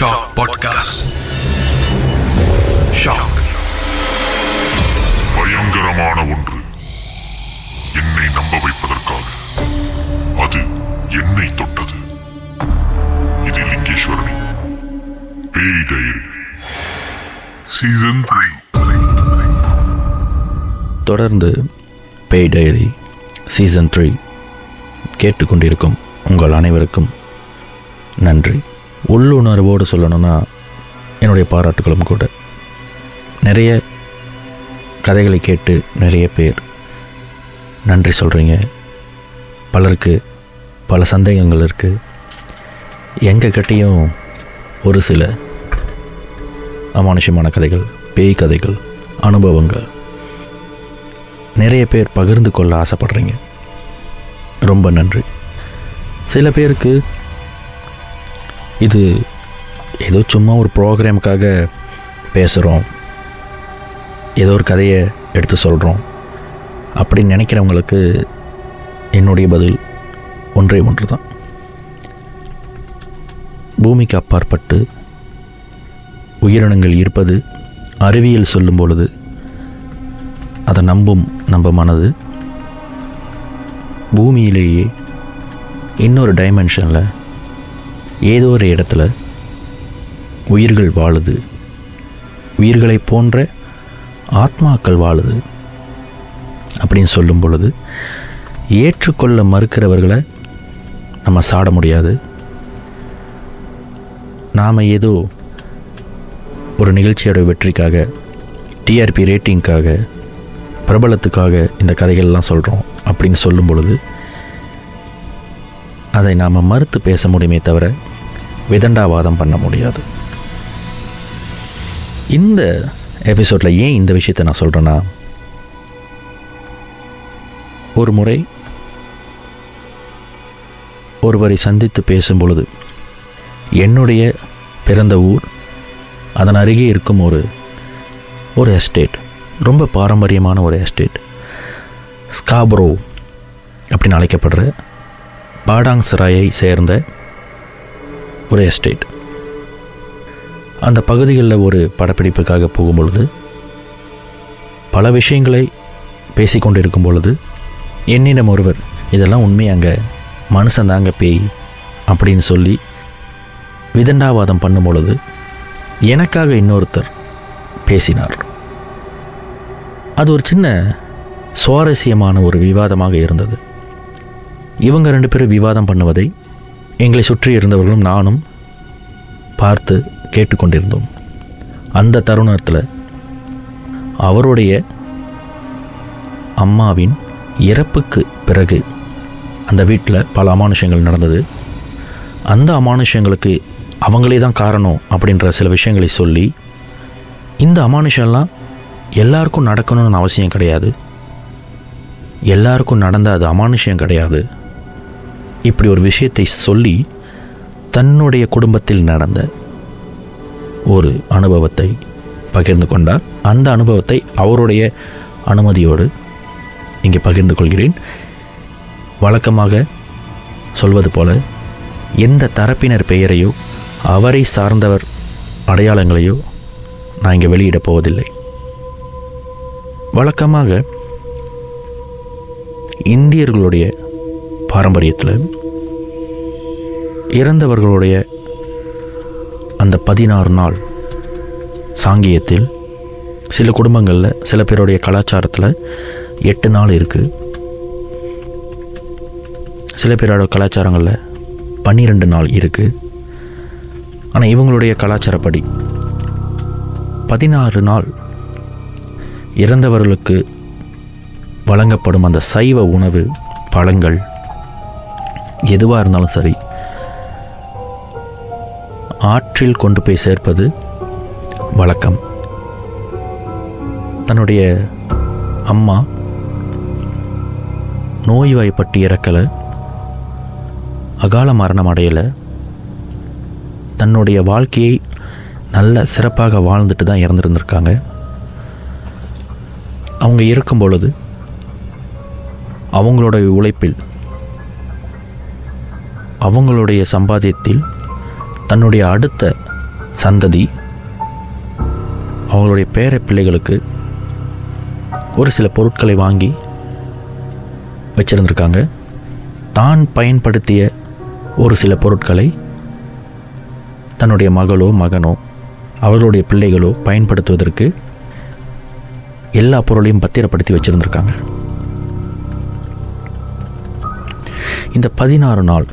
Shock podcast shock பயங்கரமான ஒன்று. என்னை நம்ப வைப்பதற்காக. அது என்னை தொட்டது. இது லிங்கேஸ்வரனின் பேய் டைரி. சீசன் த்ரீ தொடர்ந்து பேய் டைரி சீசன் த்ரீ கேட்டுக்கொண்டிருக்கும் உங்கள் அனைவருக்கும் நன்றி. உள்ளுணர்வோடு சொல்லணும்னா என்னுடைய பாராட்டுகளும் கூட. நிறைய கதைகளை கேட்டு நிறைய பேர் நன்றி சொல்கிறீங்க பலருக்கு பல சந்தேகங்கள் இருக்குது எங்கள் கிட்டேயும் ஒரு சில அமானுஷ்யமான கதைகள் பேய் கதைகள் அனுபவங்கள் நிறைய பேர் பகிர்ந்து கொள்ள ஆசைப்படுறீங்க. ரொம்ப நன்றி. சில பேருக்கு இது ஏதோ சும்மா ஒரு ப்ரோக்ராமுக்காக பேசுகிறோம் ஏதோ ஒரு கதையை எடுத்து சொல்கிறோம் அப்படின்னு நினைக்கிறவங்களுக்கு என்னுடைய பதில் ஒன்றே ஒன்று தான். பூமிக்கு அப்பாற்பட்டு உயிரினங்கள் இருப்பது அறிவியல் சொல்லும் பொழுது அதை நம்பும் நம்ம மனது பூமியிலேயே இன்னொரு டைமென்ஷனில் ஏதோ ஒரு இடத்துல உயிர்கள் வாழுது. உயிர்களை போன்ற ஆத்மாக்கள் வாழுது. அப்படின்னு சொல்லும் பொழுது ஏற்றுக்கொள்ள மறுக்கிறவர்களை நம்ம சாட முடியாது. நாம் ஏதோ ஒரு நிகழ்ச்சியோட வெற்றிக்காக டிஆர்பி ரேட்டிங்க்காக பிரபலத்துக்காக இந்த கதைகள்லாம் சொல்கிறோம் அப்படின்னு சொல்லும் பொழுது அதை நாம் மறுத்து பேச முடியுமே தவிர விதண்டாவாதம் பண்ண முடியாது. இந்த எபிசோடில் ஏன் இந்த விஷயத்தை நான் சொல்கிறேன்னா ஒரு முறை ஒருவரை சந்தித்து பேசும் பொழுது என்னுடைய பிறந்த ஊர் அதன் அருகே இருக்கும் ஒரு ஒரு எஸ்டேட் ரொம்ப பாரம்பரியமான ஒரு எஸ்டேட் ஸ்காப்ரோ அப்படின்னு அழைக்கப்படுற பாடாங் சராயை சேர்ந்த ஒரு எஸ்டேட் அந்த பகுதிகளில் ஒரு படப்பிடிப்புக்காக போகும்பொழுது பல விஷயங்களை பேசிக்கொண்டிருக்கும் பொழுது என்னிடம் ஒருவர் இதெல்லாம் உண்மையாங்க மனுஷந்தாங்க பேய் அப்படின்னு சொல்லி விதண்டாவாதம் பண்ணும் பொழுது எனக்காக இன்னொருத்தர் பேசினார். அது ஒரு சின்ன சுவாரஸ்யமான ஒரு விவாதமாக இருந்தது. இவங்க ரெண்டு பேரும் விவாதம் பண்ணுவதை எங்களை சுற்றி இருந்தவர்களும் நானும் பார்த்து கேட்டுக்கொண்டிருந்தோம். அந்த தருணத்தில் அவருடைய அம்மாவின் இறப்புக்கு பிறகு அந்த வீட்டில் பல அமானுஷங்கள் நடந்தது. அந்த அமானுஷங்களுக்கு அவங்களே தான் காரணம் அப்படின்ற சில விஷயங்களை சொல்லி இந்த அமானுஷம்லாம் எல்லாருக்கும் நடக்கணும்னு அவசியம் கிடையாது. எல்லாருக்கும் நடந்த அது அமானுஷம் கிடையாது. இப்படி ஒரு விஷயத்தை சொல்லி தன்னுடைய குடும்பத்தில் நடந்த ஒரு அனுபவத்தை பகிர்ந்து கொண்டார். அந்த அனுபவத்தை அவருடைய அனுமதியோடு இங்கே பகிர்ந்து கொள்கிறேன். வழக்கமாக சொல்வது போல எந்த தரப்பினர் பெயரையோ அவரை சார்ந்தவர் அடையாளங்களையோ நான் இங்கே வெளியிடப் போவதில்லை. வழக்கமாக இந்தியர்களுடைய பாரம்பரியத்தில் இறந்தவர்களுடைய அந்த பதினாறு நாள் சாங்கியத்தில் சில குடும்பங்களில் சில பேருடைய கலாச்சாரத்தில் எட்டு நாள் இருக்குது சில பேரோட கலாச்சாரங்களில் பன்னிரெண்டு நாள் இருக்குது ஆனால் இவங்களுடைய கலாச்சாரப்படி பதினாறு நாள் இறந்தவர்களுக்கு வழங்கப்படும் அந்த சைவ உணவு பழங்கள் எதுவாக இருந்தாலும் சரி ஆற்றில் கொண்டு போய் சேர்ப்பது வழக்கம். தன்னுடைய அம்மா நோய்வாய்ப்பட்டு இறக்கலை அகால மரணம் அடையலை தன்னுடைய வாழ்க்கையை நல்ல சிறப்பாக வாழ்ந்துட்டு தான் இறந்துருந்துருக்காங்க. அவங்க இருக்கும் பொழுது அவங்களோட உழைப்பில் அவங்களுடைய சம்பாத்தியத்தில் தன்னுடைய அடுத்த சந்ததி அவங்களுடைய பேர பிள்ளைகளுக்கு ஒரு சில பொருட்களை வாங்கி வச்சிருந்திருக்காங்க. தான் பயன்படுத்திய ஒரு சில பொருட்களை தன்னுடைய மகளோ மகனோ அவர்களுடைய பிள்ளைகளோ பயன்படுத்துவதற்கு எல்லா பொருளையும் பத்திரப்படுத்தி வச்சுருந்துருக்காங்க. இந்த பதினாறு நாள்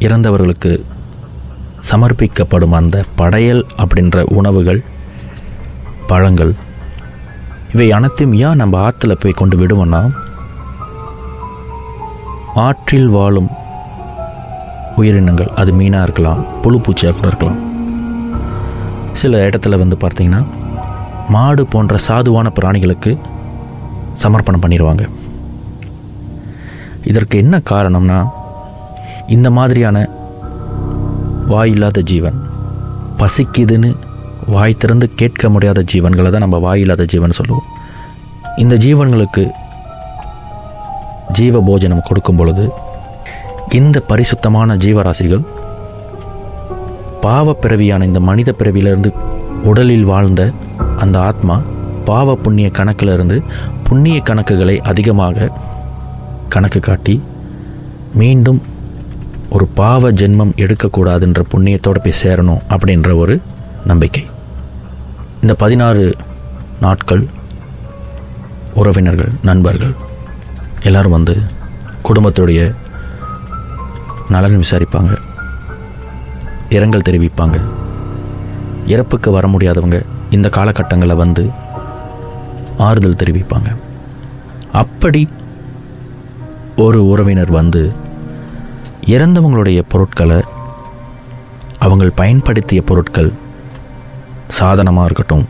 இறந்தவர்களுக்கு சமர்ப்பிக்கப்படும் அந்த படையல் அப்படின்ற உணவுகள் பழங்கள் இவை அனைத்தையும் ஏன் நம்ம ஆற்றுல போய் கொண்டு விடுவோம்னா ஆற்றில் வாழும் உயிரினங்கள் அது மீனாக இருக்கலாம் புழு பூச்சியாக கூட இருக்கலாம். சில இடத்துல வந்து பார்த்திங்கன்னா மாடு போன்ற சாதுவான பிராணிகளுக்கு சமர்ப்பணம் பண்ணிடுவாங்க இதற்கு என்ன காரணம்னா இந்த மாதிரியான வாயில்லாத ஜீவன் பசிக்குதுன்னு வாய் திறந்து கேட்க முடியாத ஜீவன்களை தான் நம்ம வாய் இல்லாத ஜீவன் சொல்லுவோம். இந்த ஜீவன்களுக்கு ஜீவ போஜனம் கொடுக்கும் பொழுது இந்த பரிசுத்தமான ஜீவராசிகள் பாவ பிறவியான இந்த மனித பிறவியிலிருந்து உடலில் வாழ்ந்த அந்த ஆத்மா பாவ புண்ணிய கணக்கில் இருந்து புண்ணிய கணக்குகளை அதிகமாக கணக்கு காட்டி மீண்டும் ஒரு பாவ ஜென்மம் எடுக்கக்கூடாதுன்ற புண்ணியத்தோடு போய் சேரணும் அப்படின்ற ஒரு நம்பிக்கை. இந்த பதினாறு நாட்கள் உறவினர்கள் நண்பர்கள் எல்லோரும் வந்து குடும்பத்துடைய நலன் விசாரிப்பாங்க. இரங்கல் தெரிவிப்பாங்க. இறப்புக்கு வர முடியாதவங்க இந்த காலகட்டங்களில் வந்து ஆறுதல் தெரிவிப்பாங்க. அப்படி ஒரு உறவினர் வந்து இறந்தவங்களுடைய பொருட்களை அவங்கள் பயன்படுத்திய பொருட்கள் சாதனமாக இருக்கட்டும்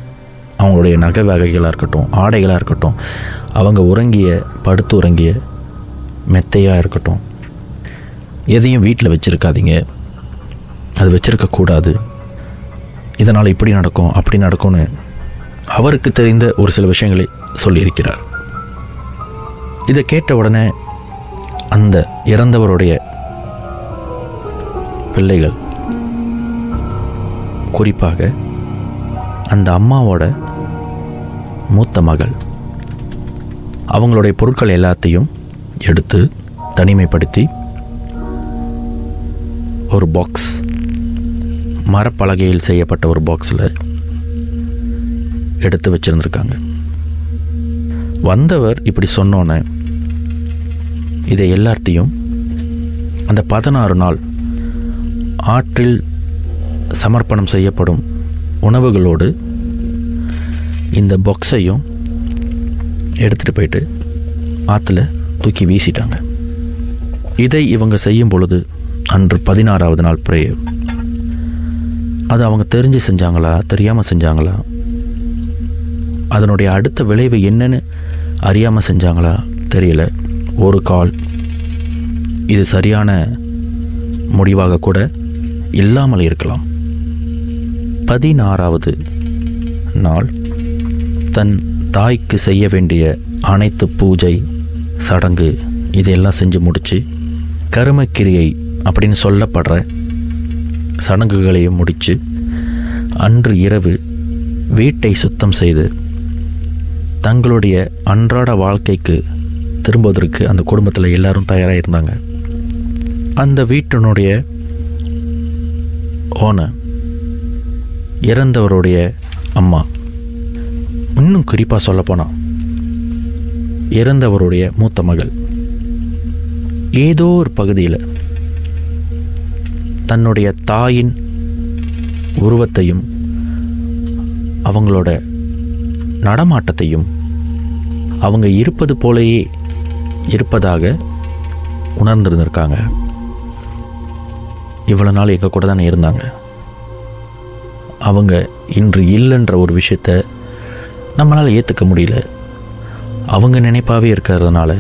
அவங்களுடைய நகை வகைகளாக இருக்கட்டும் ஆடைகளாக இருக்கட்டும் அவங்க உறங்கிய படுத்து உறங்கிய மெத்தையாக இருக்கட்டும். எதையும் வீட்டில் வச்சுருக்காதீங்க. அது வச்சுருக்கக்கூடாது இதனால் இப்படி நடக்கும் அப்படி நடக்கும்னு அவருக்கு தெரிந்த ஒரு சில விஷயங்களை சொல்லியிருக்கிறார். இதை கேட்ட உடனே அந்த இறந்தவருடைய பிள்ளைகள். குறிப்பாக அந்த அம்மாவோட மூத்த மகள். அவங்களுடைய பொருட்கள் எல்லாத்தையும் எடுத்து தனிமைப்படுத்தி ஒரு பாக்ஸ் மரப்பலகையில் செய்யப்பட்ட ஒரு பாக்ஸில் எடுத்து வச்சுருந்துருக்காங்க. வந்தவர் இப்படி சொன்னோன்னே இதை எல்லாத்தையும் அந்த பதினாறு நாள் ஆற்றில் சமர்ப்பணம் செய்யப்படும் உணவுகளோடு இந்த பொக்ஸையும் எடுத்துகிட்டு போயிட்டு ஆற்றுல தூக்கி வீசிட்டாங்க. இதை இவங்க செய்யும் பொழுது அன்று பதினாறாவது நாள் பிரேயர் அது அவங்க தெரிஞ்சு செஞ்சாங்களா தெரியாமல் செஞ்சாங்களா? அதனுடைய அடுத்த விளைவு என்னன்னு அறியாமல் செஞ்சாங்களா தெரியல. ஒரு கால் இது சரியான முடிவாக கூட இல்லாமல் இருக்கலாம். பதினாறாவது நாள். தன் தாய்க்கு செய்ய வேண்டிய அனைத்து பூஜை சடங்கு இதெல்லாம் செஞ்சு முடித்து கருமக்கிரியை அப்படின்னு சொல்லப்படுற சடங்குகளையும் முடித்து அன்று இரவு வீட்டை சுத்தம் செய்து தங்களுடைய அன்றாட வாழ்க்கைக்கு திரும்புவதற்கு அந்த குடும்பத்தில் எல்லாரும் தயாராக இருந்தாங்க அந்த வீட்டினுடைய போன இறந்தவருடைய அம்மா. இன்னும் குறிப்பாக சொல்லப்போனால் இறந்தவருடைய மூத்த மகள். ஏதோ ஒரு பகுதியில் தன்னுடைய தாயின் உருவத்தையும் அவங்களோட நடமாட்டத்தையும் அவங்க இருப்பது போலேயே இருப்பதாக உணர்ந்திருந்திருக்காங்க. இவ்வளோ நாள் எங்கள் கூட தானே இருந்தாங்க? அவங்க இன்று இல்லைன்ற ஒரு விஷயத்த நம்மளால் ஏற்றுக்க முடியல. அவங்க நினைப்பாகவே இருக்கிறதுனால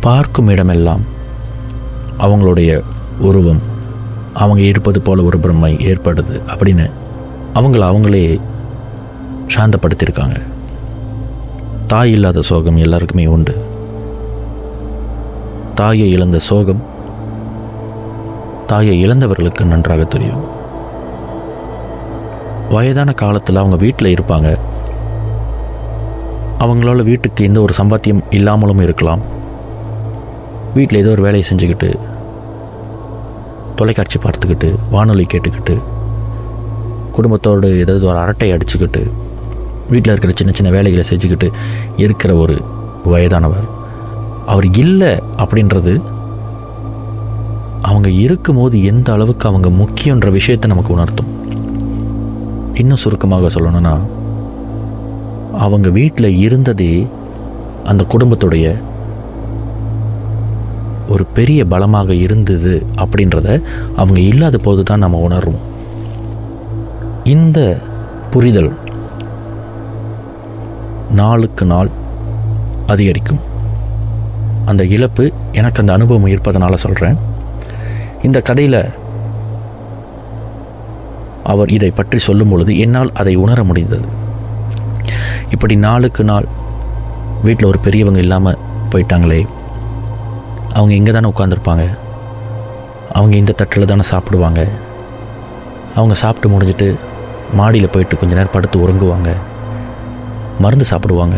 பார்க்கும் இடமெல்லாம் அவங்களுடைய உருவம் அவங்க இருப்பது போல ஒரு பிரம்மை ஏற்படுது அப்படின்னு அவங்கள அவங்களே சாந்தப்படுத்தியிருக்காங்க. தாய் இல்லாத சோகம் எல்லாருக்குமே உண்டு. தாயை இழந்த சோகம் தாயை இழந்தவர்களுக்கு நன்றாக தெரியும். வயதான காலத்தில் அவங்க வீட்டில் இருப்பாங்க. அவங்களால வீட்டுக்கு எந்த ஒரு சம்பாத்தியம் இல்லாமலும் இருக்கலாம். வீட்டில் ஏதோ ஒரு வேலையை செஞ்சுக்கிட்டு தொலைக்காட்சி பார்த்துக்கிட்டு வானொலி கேட்டுக்கிட்டு குடும்பத்தோடு ஏதாவது ஒரு அரட்டை அடிச்சுக்கிட்டு வீட்டில் இருக்கிற சின்ன சின்ன வேலைகளை செஞ்சுக்கிட்டு இருக்கிற ஒரு வயதானவர். அவர் இல்லை அப்படின்றது அவங்க இருக்கும்போது எந்த அளவுக்கு அவங்க முக்கியன்ற விஷயத்தை நமக்கு உணர்த்தும். இன்னும் சுருக்கமாக சொல்லணும்னா அவங்க வீட்டில் இருந்ததே அந்த குடும்பத்துடைய ஒரு பெரிய பலமாக இருந்தது அப்படின்றத அவங்க இல்லாத போது தான் நம்ம உணர்வோம் இந்த புரிதல் நாளுக்கு நாள் அதிகரிக்கும். அந்த இழப்பு எனக்கு அந்த அனுபவம் இருப்பதனால சொல்கிறேன் இந்த கதையில் அவர் இதை பற்றி சொல்லும் பொழுது என்னால் அதை உணர முடிந்தது. இப்படி நாளுக்கு நாள் வீட்டில் ஒரு பெரியவங்க இல்லாமல் போயிட்டாங்களே அவங்க இங்கே தானே உட்காந்துருப்பாங்க அவங்க இந்த தட்டில் தானே சாப்பிடுவாங்க அவங்க சாப்பிட்டு முடிஞ்சிட்டு மாடியில் போயிட்டு கொஞ்ச நேரம் படுத்து உறங்குவாங்க மருந்து சாப்பிடுவாங்க.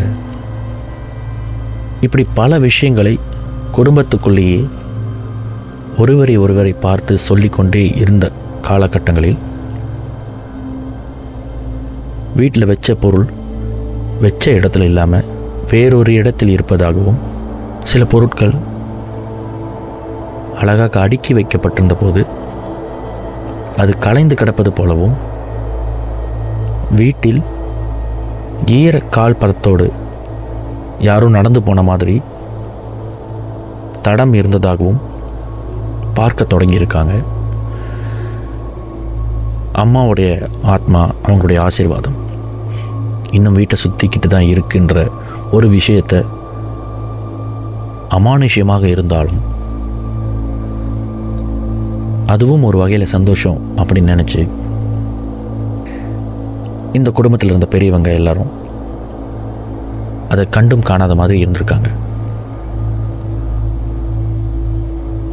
இப்படி பல விஷயங்களை குடும்பத்துக்குள்ளேயே ஒருவரை ஒருவரை பார்த்து சொல்லிக்கொண்டே இருந்த காலகட்டங்களில் வீட்டில் வச்ச பொருள் வச்ச இடத்துல இல்லாமல் வேறொரு இடத்தில் இருப்பதாகவும் சில பொருட்கள் அழகாக அடுக்கி வைக்கப்பட்டிருந்த போது அது கலைந்து கிடப்பது போலவும் வீட்டில் ஈர கால் பதத்தோடு யாரும் நடந்து போன மாதிரி தடம் இருந்ததாகவும் பார்க்க தொடங்கியிருக்காங்க. அம்மாவுடைய ஆத்மா அவங்களுடைய ஆசீர்வாதம். இன்னும் வீட்டை சுற்றிக்கிட்டு தான் இருக்குன்ற ஒரு விஷயத்தை அமானுஷ்யமாக இருந்தாலும் அதுவும் ஒரு வகையில் சந்தோஷம் அப்படின்னு நினச்சி இந்த குடும்பத்தில் இருந்த பெரியவங்க எல்லாரும் அதை கண்டும் காணாத மாதிரி இருந்திருக்காங்க.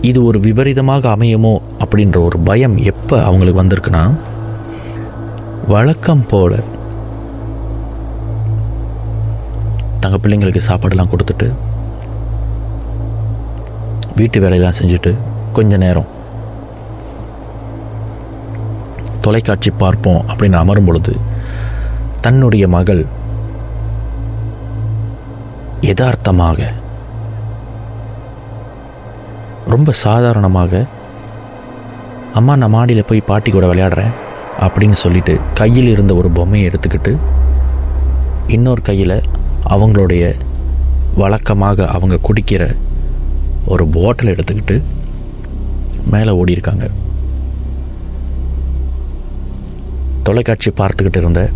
இது ஒரு விபரீதமாக அமையுமோ அப்படின்ற ஒரு பயம் எப்போ அவங்களுக்கு வந்திருக்குன்னா வழக்கம் போல தங்க பிள்ளைங்களுக்கு சாப்பாடெல்லாம் கொடுத்துட்டு வீட்டு வேலையெல்லாம் செஞ்சுட்டு கொஞ்ச நேரம் தொலைக்காட்சி பார்ப்போம் அப்படின்னு அமரும் பொழுது தன்னுடைய மகள் யதார்த்தமாக ரொம்ப சாதாரணமாக அம்மா நான் மாடியில் போய் பாட்டி கூட விளையாடுறேன் அப்படின்னு சொல்லிட்டு கையில் இருந்த ஒரு பொம்மையை எடுத்துக்கிட்டு இன்னொரு கையில் அவங்களுடைய வழக்கமாக அவங்க குடிக்கிற ஒரு பாட்டில் எடுத்துக்கிட்டு மேலே ஓடியிருக்காங்க தொலைக்காட்சி பார்த்துக்கிட்டு இருந்த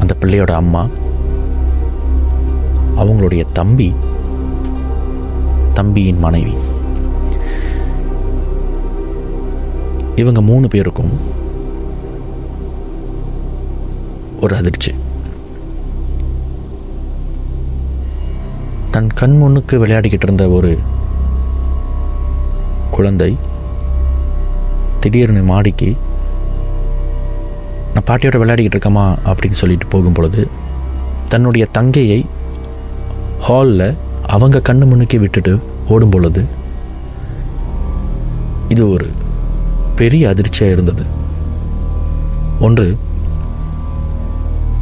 அந்த பிள்ளையோட அம்மா அவங்களுடைய தம்பி தம்பியின் மனைவி. இவங்க மூணு பேருக்கும் ஒரு அதிர்ச்சி. தன் கண் முன்னுக்கு விளையாடிக்கிட்டு இருந்த ஒரு குழந்தை திடீர்னு மாடிக்கு நான் பாட்டியோட விளையாடிக்கிட்டு இருக்கமா? அப்படின்னு சொல்லிட்டு போகும் பொழுது தன்னுடைய தங்கையை ஹாலில் அவங்க கண்ணு முன்னுக்கே விட்டுட்டு ஓடும் பொழுது இது ஒரு பெரிய அதிர்ச்சியாக இருந்தது. ஒன்று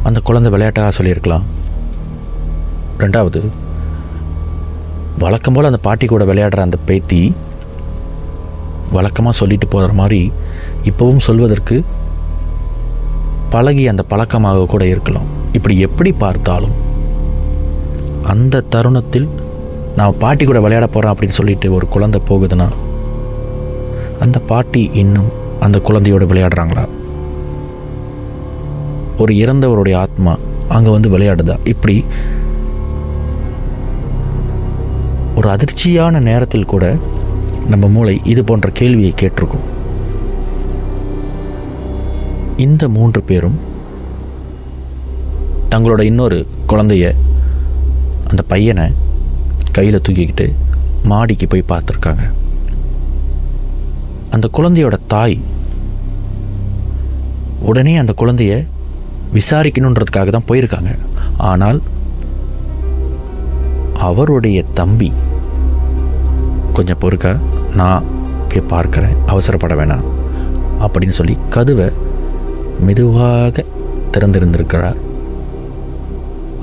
அந்த குழந்தை விளையாட்டாக சொல்லியிருக்கலாம். ரெண்டாவது வழக்கம் போல் அந்த பாட்டி கூட விளையாடுற அந்த பேத்தி வழக்கமாக சொல்லிட்டு போகிற மாதிரி இப்போவும் சொல்வதற்கு பழகி அந்த பழக்கமாக கூட இருக்கலாம். இப்படி எப்படி பார்த்தாலும் அந்த தருணத்தில் நான் பாட்டி கூட விளையாட போகிறேன் அப்படின்னு சொல்லிட்டு ஒரு குழந்தை போகுதுன்னா அந்த பாட்டி இன்னும் அந்த குழந்தையோட விளையாடுறாங்களா? ஒரு இறந்தவருடைய ஆத்மா அங்கே வந்து விளையாடுதா? இப்படி ஒரு அதிர்ச்சியான நேரத்தில் கூட நம்ம மூளை இது போன்ற கேள்வியை கேட்டிருக்கும். இந்த மூன்று பேரும் தங்களோட இன்னொரு குழந்தைய அந்த பையனை கையில் தூக்கிக்கிட்டு மாடிக்கு போய் பார்த்துருக்காங்க. அந்த குழந்தையோட தாய் உடனே அந்த குழந்தைய விசாரிக்கணுன்றதுக்காக தான் போயிருக்காங்க. ஆனால் அவருடைய தம்பி கொஞ்சம் பொறுக்க நான் போய் பார்க்குறேன் அவசரப்பட வேணாம் அப்படின்னு சொல்லி கதவை மெதுவாக திறந்திருந்திருக்கிறார்.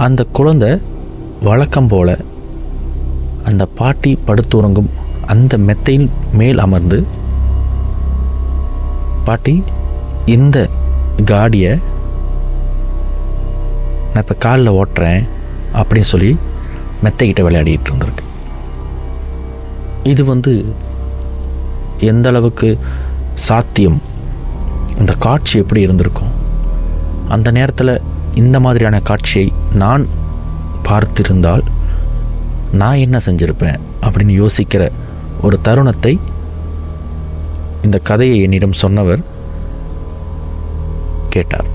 அந்த குழந்தை வழக்கம் போல அந்த பாட்டி படுத்துறங்கும் அந்த மெத்தையின் மேல் அமர்ந்து பாட்டி இந்த காடியை நான் இப்போ காலில் ஓட்டுறேன் அப்படின்னு சொல்லி மெத்தைக்கிட்ட விளையாடிட்டு இருந்திருக்கு. இது வந்து எந்த அளவுக்கு சாத்தியம்? அந்த காட்சி எப்படி இருந்திருக்கும்? அந்த நேரத்தில் இந்த மாதிரியான காட்சியை நான் பார்த்திருந்தால் நான் என்ன செஞ்சிருப்பேன் அப்படின்னு யோசிக்கிற ஒரு தருணத்தை இந்த கதையை என்னிடம் சொன்னவர் கேட்டார்.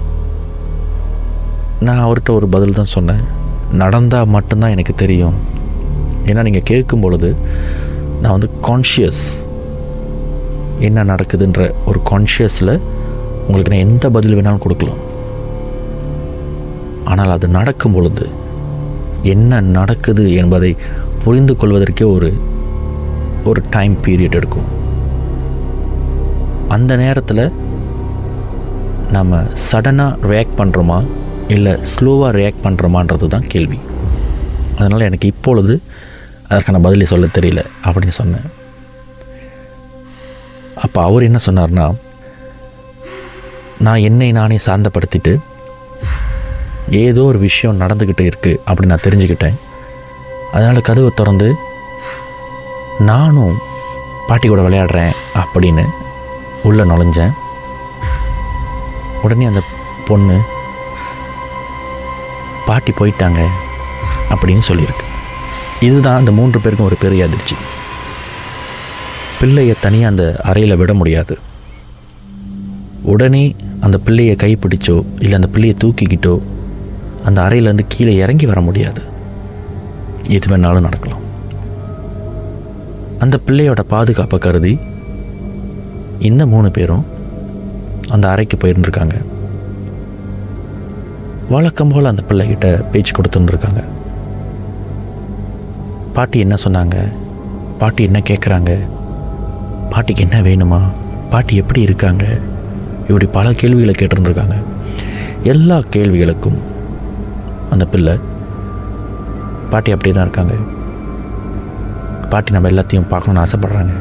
நான் அவர்கிட்ட ஒரு பதில் தான் சொன்னேன். நடந்தால் மட்டும்தான் எனக்கு தெரியும். ஏன்னா நீங்கள் கேட்கும் பொழுது நான் வந்து கான்ஷியஸ் என்ன நடக்குதுன்ற ஒரு கான்ஷியஸில் உங்களுக்கு நான் எந்த பதில் வேணாலும் கொடுக்கலாம். ஆனால் அது நடக்கும் பொழுது என்ன நடக்குது என்பதை புரிந்து கொள்வதற்கே ஒரு ஒரு டைம் பீரியட் எடுக்கும். அந்த நேரத்தில் நம்ம சடனாக ரியாக்ட் பண்ணுறோமா இல்லை ஸ்லோவாக ரியாக்ட் பண்ணுறோமான்றது தான் கேள்வி. அதனால் எனக்கு இப்பொழுது அதற்கான பதிலை சொல்ல தெரியல அப்படின்னு சொன்னேன். அப்போ அவர் என்ன சொன்னார்னா நான் என்னை நானே சாந்தப்படுத்திட்டு ஏதோ ஒரு விஷயம் நடந்துக்கிட்டு இருக்குது அப்படின்னு நான் தெரிஞ்சுக்கிட்டேன். அதனால் கதவை திறந்து நானும் பாட்டி கூட விளையாடுறேன் அப்படின்னு உள்ளே நுழைஞ்சேன். உடனே அந்த பொண்ணு பாட்டி போயிட்டாங்க அப்படின்னு சொல்லியிருக்கு. இதுதான் அந்த மூன்று பேருக்கும் ஒரு பெரிய அதிர்ச்சி. பிள்ளையை தனியாக அந்த அறையில் விட முடியாது. உடனே அந்த பிள்ளையை கைப்பிடிச்சோ இல்லை அந்த பிள்ளையை தூக்கிக்கிட்டோ அந்த அறையிலேருந்து கீழே இறங்கி வர முடியாது. எது வேணாலும் நடக்கலாம். அந்த பிள்ளையோட பாதுகாப்பை கருதி இந்த மூணு பேரும் அந்த அறைக்கு போயிருந்துருக்காங்க. வழக்கம் போல் அந்த பிள்ளைகிட்ட பேச்சு கொடுத்துருந்துருக்காங்க. பாட்டி என்ன சொன்னாங்க? பாட்டி என்ன கேட்குறாங்க பாட்டிக்கு என்ன வேணுமா? பாட்டி எப்படி இருக்காங்க? இப்படி பல கேள்விகளை கேட்டிருந்துருக்காங்க. எல்லா கேள்விகளுக்கும் அந்த பிள்ளை. பாட்டி அப்படியே தான் இருக்காங்க. பாட்டி நம்ம எல்லாத்தையும் பார்க்கணுன்னு ஆசைப்பட்றாங்க.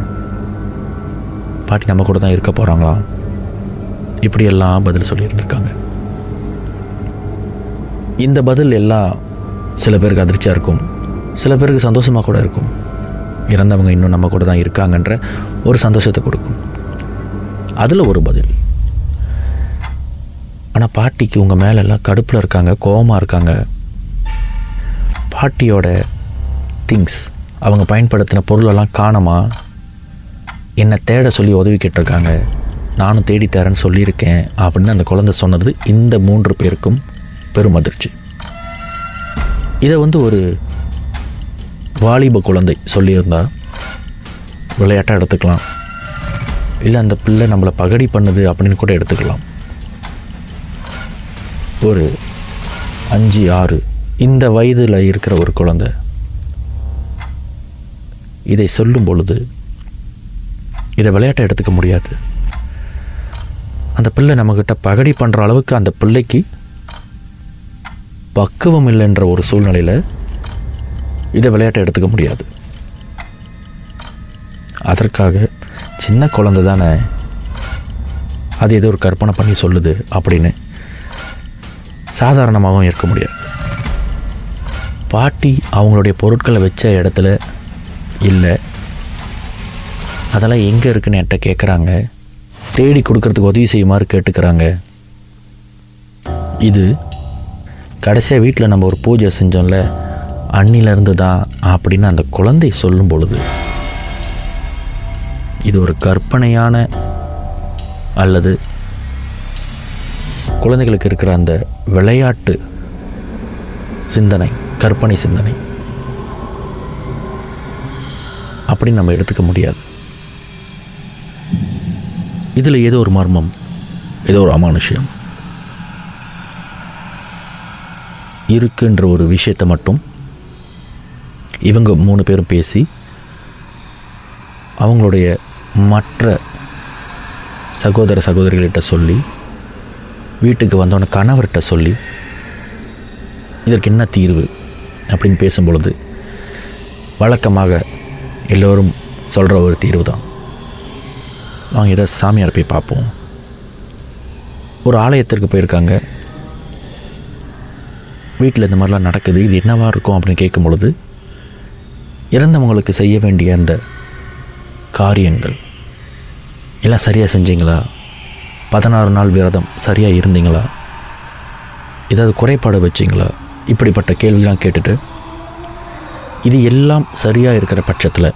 பாட்டி நம்ம கூட தான் இருக்க போகிறாங்களா இப்படியெல்லாம் பதில் சொல்லியிருந்திருக்காங்க. இந்த பதில் எல்லாம் சில பேருக்கு அதிர்ச்சியாக இருக்கும். சில பேருக்கு சந்தோஷமாக கூட இருக்கும். இறந்தவங்க இன்னும் நம்ம கூட தான் இருக்காங்கன்ற ஒரு சந்தோஷத்தை கொடுக்கும். அதில் ஒரு பதில். ஆனால் பாட்டிக்கு உங்கள் மேலெல்லாம் கடுப்பில் இருக்காங்க கோபமாக இருக்காங்க. பாட்டியோட திங்ஸ் அவங்க பயன்படுத்தின பொருளெல்லாம் காணமா? என்னை தேட சொல்லி உதவி கேட்டிருக்காங்க நானும் தேடித்தரேன்னு சொல்லியிருக்கேன் அப்படின்னு அந்த குழந்தை சொன்னது இந்த மூன்று பேருக்கும் பெரும் அதிர்ச்சி இதை வந்து ஒரு வாலிப குழந்தை சொல்லியிருந்தா விளையாட்டாக எடுத்துக்கலாம். இல்லை அந்த பிள்ளை நம்மளை பகடி பண்ணுது அப்படின்னு கூட எடுத்துக்கலாம். ஒரு அஞ்சு ஆறு இந்த வயதில் இருக்கிற ஒரு குழந்தை இதை சொல்லும் பொழுது இதை விளையாட்டை எடுத்துக்க முடியாது. அந்த பிள்ளை நம்மக்கிட்ட பகடி பண்ணுற அளவுக்கு அந்த பிள்ளைக்கு பக்குவம் இல்லைன்ற ஒரு சூழ்நிலையில் இதை விளையாட்டை எடுத்துக்க முடியாது. அதற்காக சின்ன குழந்தை தானே அது ஏதோ ஒரு கற்பனை பண்ணி சொல்லுது அப்படின்னு சாதாரணமாகவும் இருக்க முடியாது. பாட்டி அவங்களுடைய பொருட்களை வச்ச இடத்துல இல்லை. அதெல்லாம் எங்கே இருக்குன்னு என்கிட்ட கேட்குறாங்க தேடி கொடுக்கறதுக்கு உதவி செய்யுமாறு கேட்டுக்கிறாங்க. இது கடைசியாக வீட்டில் நம்ம ஒரு பூஜை செஞ்சோம்ல அன்னிலேருந்து தான் அப்படின்னு அந்த குழந்தை சொல்லும் பொழுது இது ஒரு கற்பனையான அல்லது குழந்தைகளுக்கு இருக்கிற அந்த விளையாட்டு சிந்தனை கற்பனை சிந்தனை அப்படின்னு நம்ம எடுத்துக்க முடியாது. இதில் ஏதோ ஒரு மர்மம் ஏதோ ஒரு அமானுஷ்யம் இருக்குன்ற ஒரு விஷயத்தை மட்டும் இவங்க மூணு பேரும் பேசி அவங்களுடைய மற்ற சகோதர சகோதரிகள்கிட்ட சொல்லி வீட்டுக்கு வந்தவன கணவர்கிட்ட சொல்லி இதற்கு என்ன தீர்வு? அப்படின்னு பேசும்பொழுது வழக்கமாக எல்லோரும் சொல்கிற ஒரு தீர்வு தான். வாங்க இதை சாமியார் போய் பார்ப்போம். ஒரு ஆலயத்திற்கு போயிருக்காங்க. வீட்டில் இந்த மாதிரிலாம் நடக்குது. இது என்னவாக இருக்கும் அப்படின்னு கேட்கும் பொழுது இறந்தவங்களுக்கு செய்ய வேண்டிய அந்த காரியங்கள் எல்லாம் சரியாக செஞ்சீங்களா? பதினாறு நாள் விரதம் சரியாக இருந்தீங்களா? ஏதாவது குறைபாடு வச்சிங்களா? இப்படிப்பட்ட கேள்விலாம் கேட்டுட்டு. இது எல்லாம் சரியாக இருக்கிற பட்சத்தில்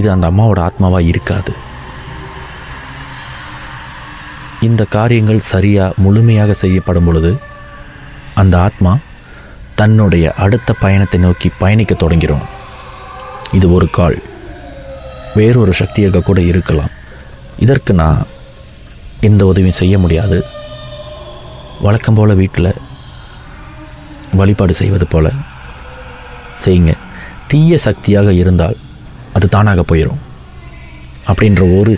இது அந்த அம்மாவோட ஆத்மாவாக இருக்காது. இந்த காரியங்கள் சரியாக முழுமையாக செய்யப்படும் பொழுது அந்த ஆத்மா தன்னுடைய அடுத்த பயணத்தை நோக்கி பயணிக்க தொடங்கிடும் இது ஒரு கால். வேறொரு சக்தியாக கூட இருக்கலாம். இதற்கு நான் எந்த உதவியும் செய்ய முடியாது. வழக்கம் போல் வீட்டில் வழிபாடு செய்வது போல் செய்யுங்க. தீய சக்தியாக இருந்தால் அது தானாக போயிடும் அப்படின்ற ஒரு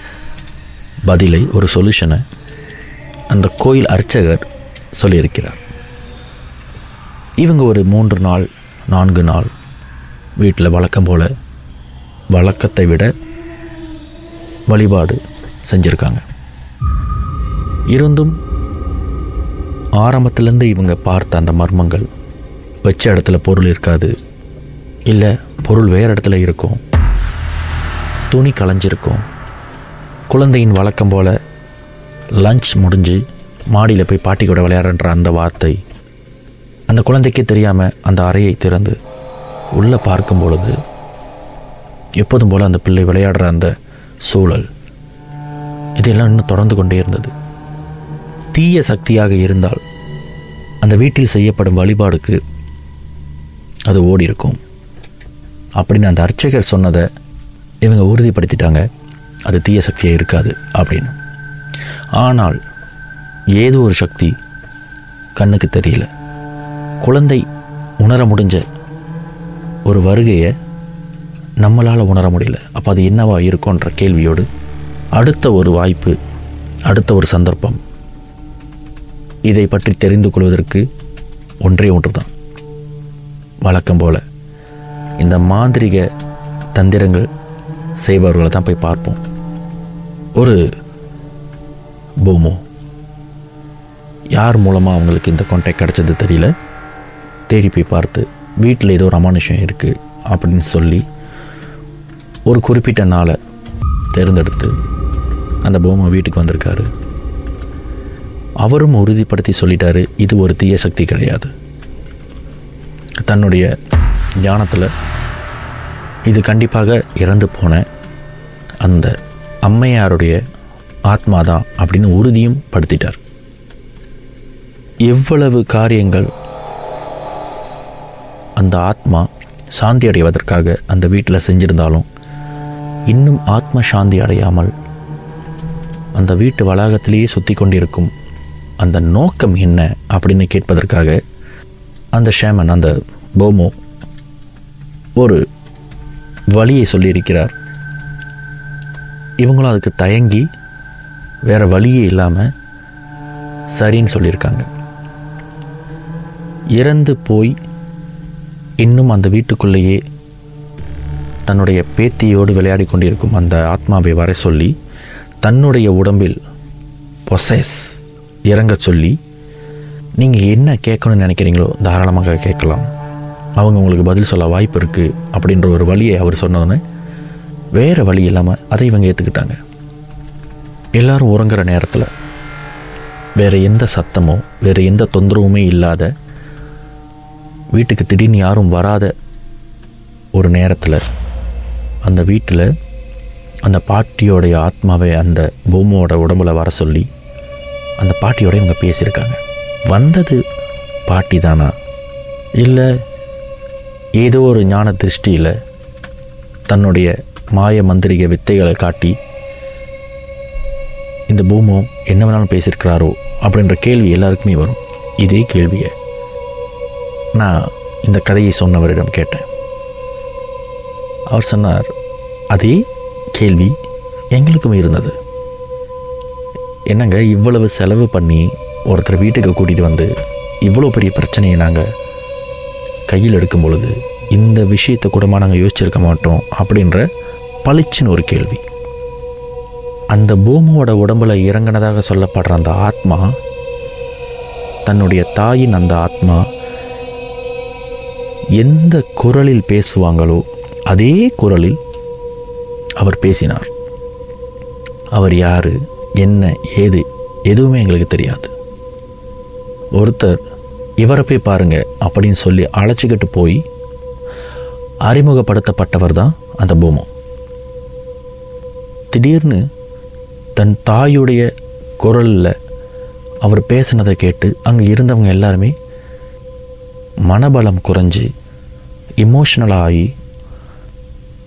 பதிலை ஒரு சொல்யூஷனை அந்த கோயில் அர்ச்சகர் சொல்லியிருக்கிறார். இவங்க ஒரு மூன்று நாள் நான்கு நாள் வீட்டில் வழக்கம் போல் வழக்கத்தை விட வழிபாடு செஞ்சுருக்காங்க. இருந்தும் ஆரம்பத்துலேருந்து இவங்க பார்த்த அந்த மர்மங்கள் வச்ச இடத்துல பொருள் இருக்காது. இல்லை பொருள் வேறு இடத்துல இருக்கும். துணி களைஞ்சிருக்கும். குழந்தையின் வழக்கம் போல் லஞ்ச் முடிஞ்சு மாடியில் போய் பாட்டி கூட விளையாடுன்ற அந்த வார்த்தை அந்த குழந்தைக்கே தெரியாமல் அந்த அறையை திறந்து உள்ளே பார்க்கும் பொழுது எப்போதும் போல் அந்த பிள்ளை விளையாடுற அந்த சூழல் இதெல்லாம் இன்னும் தொடர்ந்து கொண்டே இருந்தது. தீய சக்தியாக இருந்தால் அந்த வீட்டில் செய்யப்படும் வழிபாடுக்கு அது ஓடி இருக்கும் அப்படின்னு அந்த அர்ச்சகர் சொன்னதை இவங்க உறுதிப்படுத்திட்டாங்க. அது தீய சக்தியாக இருக்காது அப்படின்னு. ஆனால் ஏதோ ஒரு சக்தி கண்ணுக்கு தெரியல. குழந்தை உணர முடிஞ்ச ஒரு வருகையை நம்மளால் உணர முடியல. அப்போ அது என்னவா இருக்கும்ன்ற கேள்வியோடு அடுத்த ஒரு வாய்ப்பு அடுத்த ஒரு சந்தர்ப்பம். இதை பற்றி தெரிந்து கொள்வதற்கு ஒன்றே ஒன்று தான் வழக்கம் போல் இந்த மாந்திரிக தந்திரங்கள் செய்பவர்களை தான் போய் பார்ப்போம். ஒரு பூமோ யார் மூலமாக அவங்களுக்கு இந்த கான்டாக்ட் கிடச்சது தெரியல? தேடி போய் பார்த்து வீட்டில் ஏதோ ஒரு அமானுஷம் இருக்குது அப்படின்னு சொல்லி ஒரு குறிப்பிட்ட நாளை தேர்ந்தெடுத்து அந்த பொம்மை வீட்டுக்கு வந்திருக்காரு. அவரும் உறுதிப்படுத்தி சொல்லிட்டாரு இது ஒரு தீய சக்தி கிடையாது. தன்னுடைய ஞானத்தில் இது கண்டிப்பாக இறந்து போன அந்த அம்மையாருடைய ஆத்மா தான் அப்படின்னு உறுதியும் படுத்திட்டார். எவ்வளவு காரியங்கள் அந்த ஆத்மா சாந்தி அடைவதற்காக அந்த வீட்டில் செஞ்சிருந்தாலும் இன்னும் ஆத்ம சாந்தி அடையாமல் அந்த வீட்டு வளாகத்திலேயே சுற்றி கொண்டிருக்கும். அந்த நோக்கம் என்ன அப்படின்னு கேட்பதற்காக அந்த ஷேமன் அந்த போமோ ஒரு வழியை சொல்லியிருக்கிறார். இவங்களும் அதுக்கு தயங்கி வேறு வழியே இல்லாமல் சரின்னு சொல்லியிருக்காங்க. இறந்து போய் இன்னும் அந்த வீட்டுக்குள்ளேயே தன்னுடைய பேத்தியோடு விளையாடி கொண்டிருக்கும் அந்த ஆத்மாவை வர சொல்லி தன்னுடைய உடம்பில் பொசஸ் இறங்க சொல்லி நீங்கள் என்ன கேட்கணும்னு நினைக்கிறீங்களோ தாராளமாக கேட்கலாம். அவங்க உங்களுக்கு பதில் சொல்ல வாய்ப்பு இருக்குது அப்படின்ற ஒரு வழியை அவர் சொன்னோன்னே வேறு வழி இல்லாமல் அதை இவங்க ஏற்றுக்கிட்டாங்க எல்லாரும் உறங்குற நேரத்தில் வேறு எந்த சத்தமோ வேறு எந்த தொந்தரவுமே இல்லாத வீட்டுக்கு திடீர்னு யாரும் வராத ஒரு நேரத்தில் அந்த வீட்டில் அந்த பாட்டியோடைய ஆத்மாவை அந்த பூமோட உடம்புல வர சொல்லி அந்த பாட்டியோட இவங்க பேசியிருக்காங்க. வந்தது பாட்டி தானா? இல்லை ஏதோ ஒரு ஞான திருஷ்டியில் தன்னுடைய மாய மந்திரிக வித்தைகளை காட்டி இந்த பூமோ என்ன வேணாலும் பேசியிருக்கிறாரோ அப்படின்ற கேள்வி எல்லாருக்குமே வரும். இதே கேள்வியை நான் இந்த கதையை சொன்னவரிடம் கேட்டேன். அவர் சொன்னார் அதே கேள்வி எங்களுக்கும் இருந்தது. என்னங்க இவ்வளவு செலவு பண்ணி ஒருத்தர் வீட்டுக்கு கூட்டிகிட்டு வந்து இவ்வளோ பெரிய பிரச்சனையை நாங்கள் கையில் எடுக்கும் பொழுது இந்த விஷயத்தை கூடமா நாங்கள் யோசிச்சிருக்க மாட்டோம் அப்படின்ற பளிச்சுன்னு ஒரு கேள்வி. அந்த பூமியோட உடம்புல இறங்கினதாக சொல்லப்படுற அந்த ஆத்மா தன்னுடைய தாயின் அந்த ஆத்மா எந்த குரலில் பேசுவாங்களோ அதே குரலில் அவர் பேசினார். அவர் யார் என்ன ஏது எதுவுமே எங்களுக்கு தெரியாது. ஒருத்தர் இவரை போய் பாருங்கள் அப்படின்னு சொல்லி அழைச்சிக்கிட்டு போய் அறிமுகப்படுத்தப்பட்டவர் தான் அந்த பூமம் திடீர்னு தன் தாயுடைய குரலில் அவர் பேசினதை கேட்டு அங்கே இருந்தவங்க எல்லாருமே மனபலம் குறைஞ்சி இமோஷ்னலாக